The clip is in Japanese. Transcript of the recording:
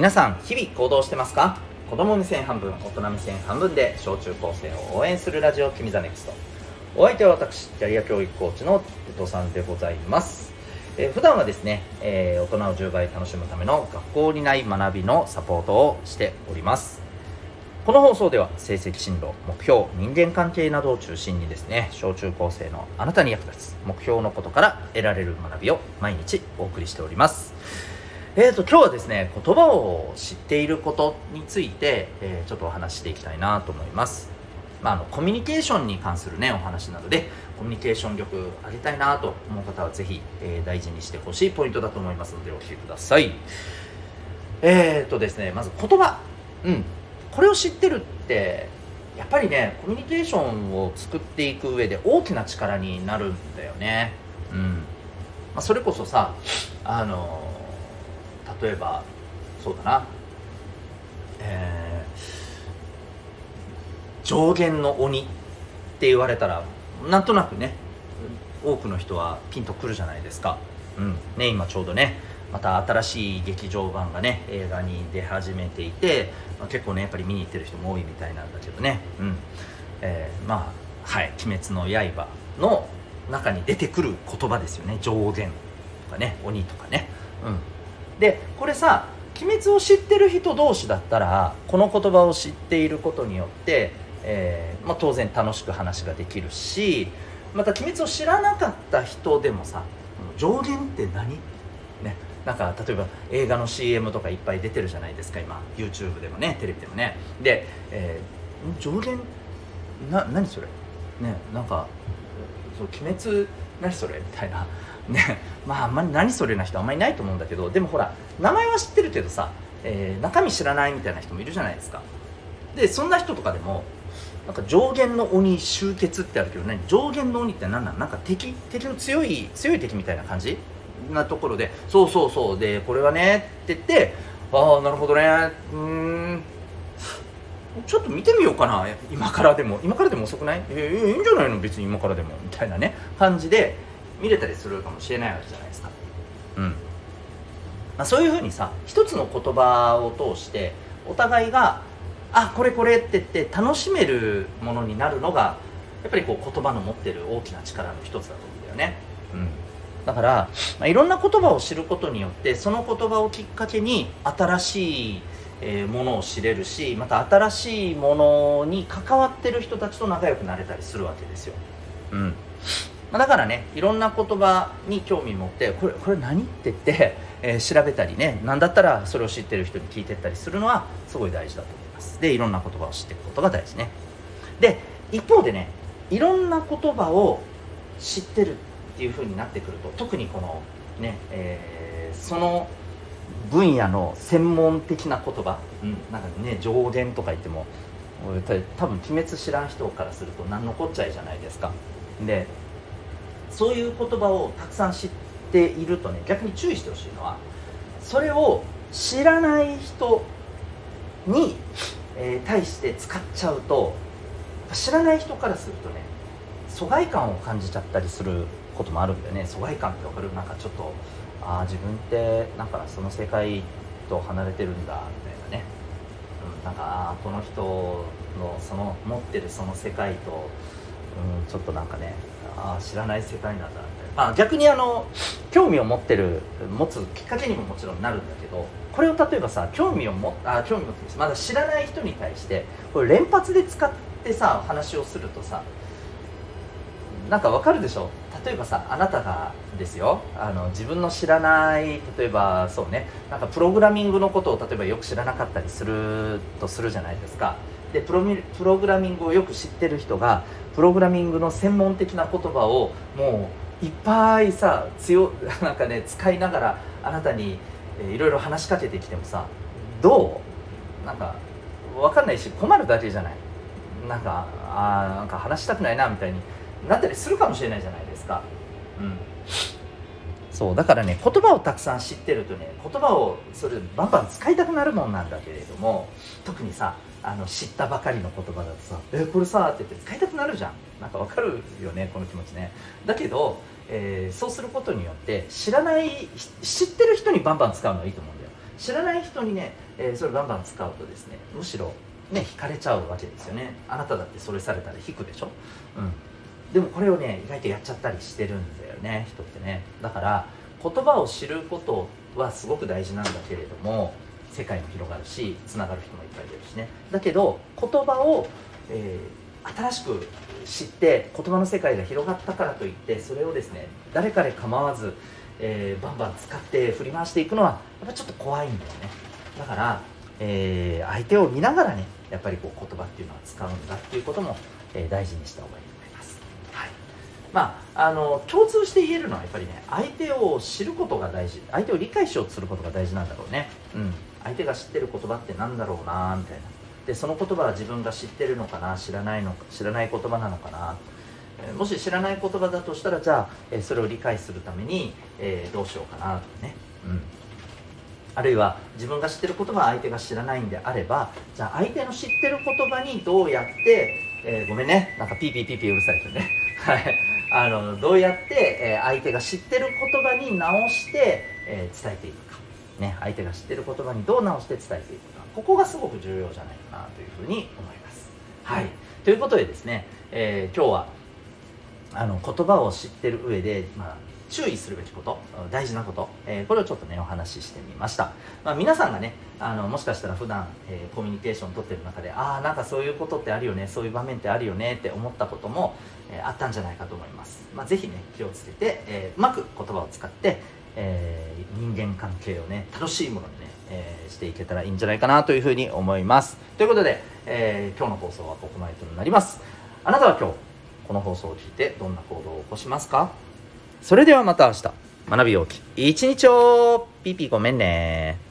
皆さん日々行動してますか？子供目線半分大人目線半分で小中高生を応援するラジオ君ザネクスト。お相手は私キャリア教育コーチの伊藤さんでございます。えー、普段はですね、えー、大人を10倍楽しむための学校にない学びのサポートをしております。この放送では成績進路目標人間関係などを中心にですね小中高生のあなたに役立つ目標のことから得られる学びを毎日お送りしております。えーと今日はですね言葉を知っていることについて、えー、ちょっとお話していきたいなと思います。まあ、あのコミュニケーションに関するねお話なのでコミュニケーション力上げたいなと思う方はぜひ、えー、大事にしてほしいポイントだと思いますのでお聞きください。えーとですねまず言葉。うん。これを知ってるってやっぱりねコミュニケーションを作っていく上で大きな力になるんだよね。うん、まあ、それこそさあの例えばそうだな。えー、上限の鬼って言われたらなんとなくね多くの人はピンとくるじゃないですか、うん。ね、今ちょうどねまた新しい劇場版がね映画に出始めていて、まあ、結構ねやっぱり見に行ってる人も多いみたいなんだけどね、うん。えー、まあはい「鬼滅の刃」の中に出てくる言葉ですよね。上限とかね鬼とかね、うん、でこれさ鬼滅を知ってる人同士だったらこの言葉を知っていることによって、えーまあ、当然楽しく話ができるしまた鬼滅を知らなかった人でもさ上限って何？ねなんか例えば映画の CM とかいっぱい出てるじゃないですか今 YouTube でもねテレビでもね。で、えー、上限な何それ？ねなんかそう鬼滅何それみたいな。ねまああんまり何それな人あんまりいないと思うんだけどでもほら名前は知ってるけどさ、えー、中身知らないみたいな人もいるじゃないですか。でそんな人とかでもなんか上限の鬼集結ってあるけどね上限の鬼って何なん？なんか敵？敵の強い強い敵みたいな感じ？なところでそうそうそうでこれはねって言ってああなるほどね。うん。ちょっと見てみようかな。今からでも。今からでも遅くない？えー、いいんじゃないの？別に今からでも。みたいなね。感じで見れたりするかもしれないわけじゃないですか。うん、まあ、そういうふうにさ一つの言葉を通してお互いがあこれこれって言って楽しめるものになるのがやっぱりこう言葉の持ってる大きな力の一つだと思うんだよね、うん、だから、まあ、いろんな言葉を知ることによってその言葉をきっかけに新しいえものを知れるしまた新しいものに関わってる人たちと仲良くなれたりするわけですよ。うん。まだからねいろんな言葉に興味持ってこれこれ何？って言って、えー、調べたりね何だったらそれを知ってる人に聞いてったりするのはすごい大事だと思います。でいろんな言葉を知っていくことが大事ね。で一方でねいろんな言葉を知ってるっていうふうになってくると特にこのね、えー、その分野の専門的な言葉、うん、なんかね上限とか言っても多分鬼滅知らん人からすると何のこっちゃいじゃないですか。でそういう言葉をたくさん知っているとね逆に注意してほしいのはそれを知らない人に、えー、対して使っちゃうと知らない人からするとね疎外感を感じちゃったりすることもあるんだよね。疎外感って分かる？なんかちょっとああ自分ってなんかその世界と離れてるんだみたいなね、うん、なんかこの人のその持ってるその世界と、うん、ちょっとなんかねああ知らない世界なんだみたいな。あ逆にあの興味を持ってる持つきっかけにももちろんなるんだけどこれを例えばさ興味を持あ興味持ってまだ知らない人に対してこれ連発で使ってさ話をするとさなんかわかるでしょ？例えばさあなたがですよ。あの自分の知らない例えばそうね。なんかプログラミングのことを例えばよく知らなかったりするとするじゃないですか。でプロプログラミングをよく知ってる人がプログラミングの専門的な言葉をもういっぱいさ強 なんかね使いながらあなたに、いろいろ話しかけてきてもさどう？なんか分かんないし困るだけじゃない？なんかあなんか話したくないなみたいになったりするかもしれないじゃないですか。うん。そうだからね言葉をたくさん知ってるとね言葉をそれバンバン使いたくなるもんなんだけれども特にさあの知ったばかりの言葉だとさ「えこれさ」って言って使いたくなるじゃん。なんかわかるよねこの気持ちね。だけど、えー、そうすることによって知らない知ってる人にバンバン使うのはいいと思うんだよ。知らない人にね、えー、それバンバン使うとですねむしろね引かれちゃうわけですよね。あなただってそれされたら引くでしょ、うん、でもこれをね意外とやっちゃったりしてるんだよね人ってね。だから言葉を知ることはすごく大事なんだけれども世界も広がるしつながる人もいっぱいいるしね。だけど言葉を、えー、新しく知って言葉の世界が広がったからといってそれをですね誰かで構わず、えー、バンバン使って振り回していくのはやっぱちょっと怖いんだよね。だから、えー、相手を見ながらねやっぱりこう言葉っていうのは使うんだっていうことも、え大事にした方がいい、まあ、あの共通して言えるのはやっぱりね相手を知ることが大事相手を理解しようとすることが大事なんだろうね、うん、相手が知ってる言葉って何だろうなみたいな。でその言葉は自分が知ってるのかな知らないのか知らない言葉なのかな。もし知らない言葉だとしたらじゃあ、えそれを理解するために、えー、どうしようかなとね、うん、あるいは自分が知ってる言葉は相手が知らないんであればじゃあ相手の知ってる言葉にどうやって、えー、ごめんね。なんかピーピーピーピーうるさいけどね。はい。あのどうやって、え、相手が知ってる言葉に直して、え、伝えていくか、ね、相手が知ってる言葉にどう直して伝えていくか。ここがすごく重要じゃないかなというふうに思います。はい、ということでですね、えー、今日はあの言葉を知ってる上で、まあ、注意するべきこと大事なこと、えー、これをちょっとねお話ししてみました、まあ、皆さんがねあのもしかしたら普段、えー、コミュニケーション取ってる中でああなんかそういうことってあるよねそういう場面ってあるよねって思ったことも、えー、あったんじゃないかと思います、まあ、ぜひね気をつけて、えうまく言葉を使って、え人間関係をね楽しいものにね、えしていけたらいいんじゃないかなというふうに思います。ということで、え今日の放送はここまでとなります。あなたは今日この放送を聞いてどんな行動を起こしますか？それではまた明日。学びようき一日を。ピピごめんね。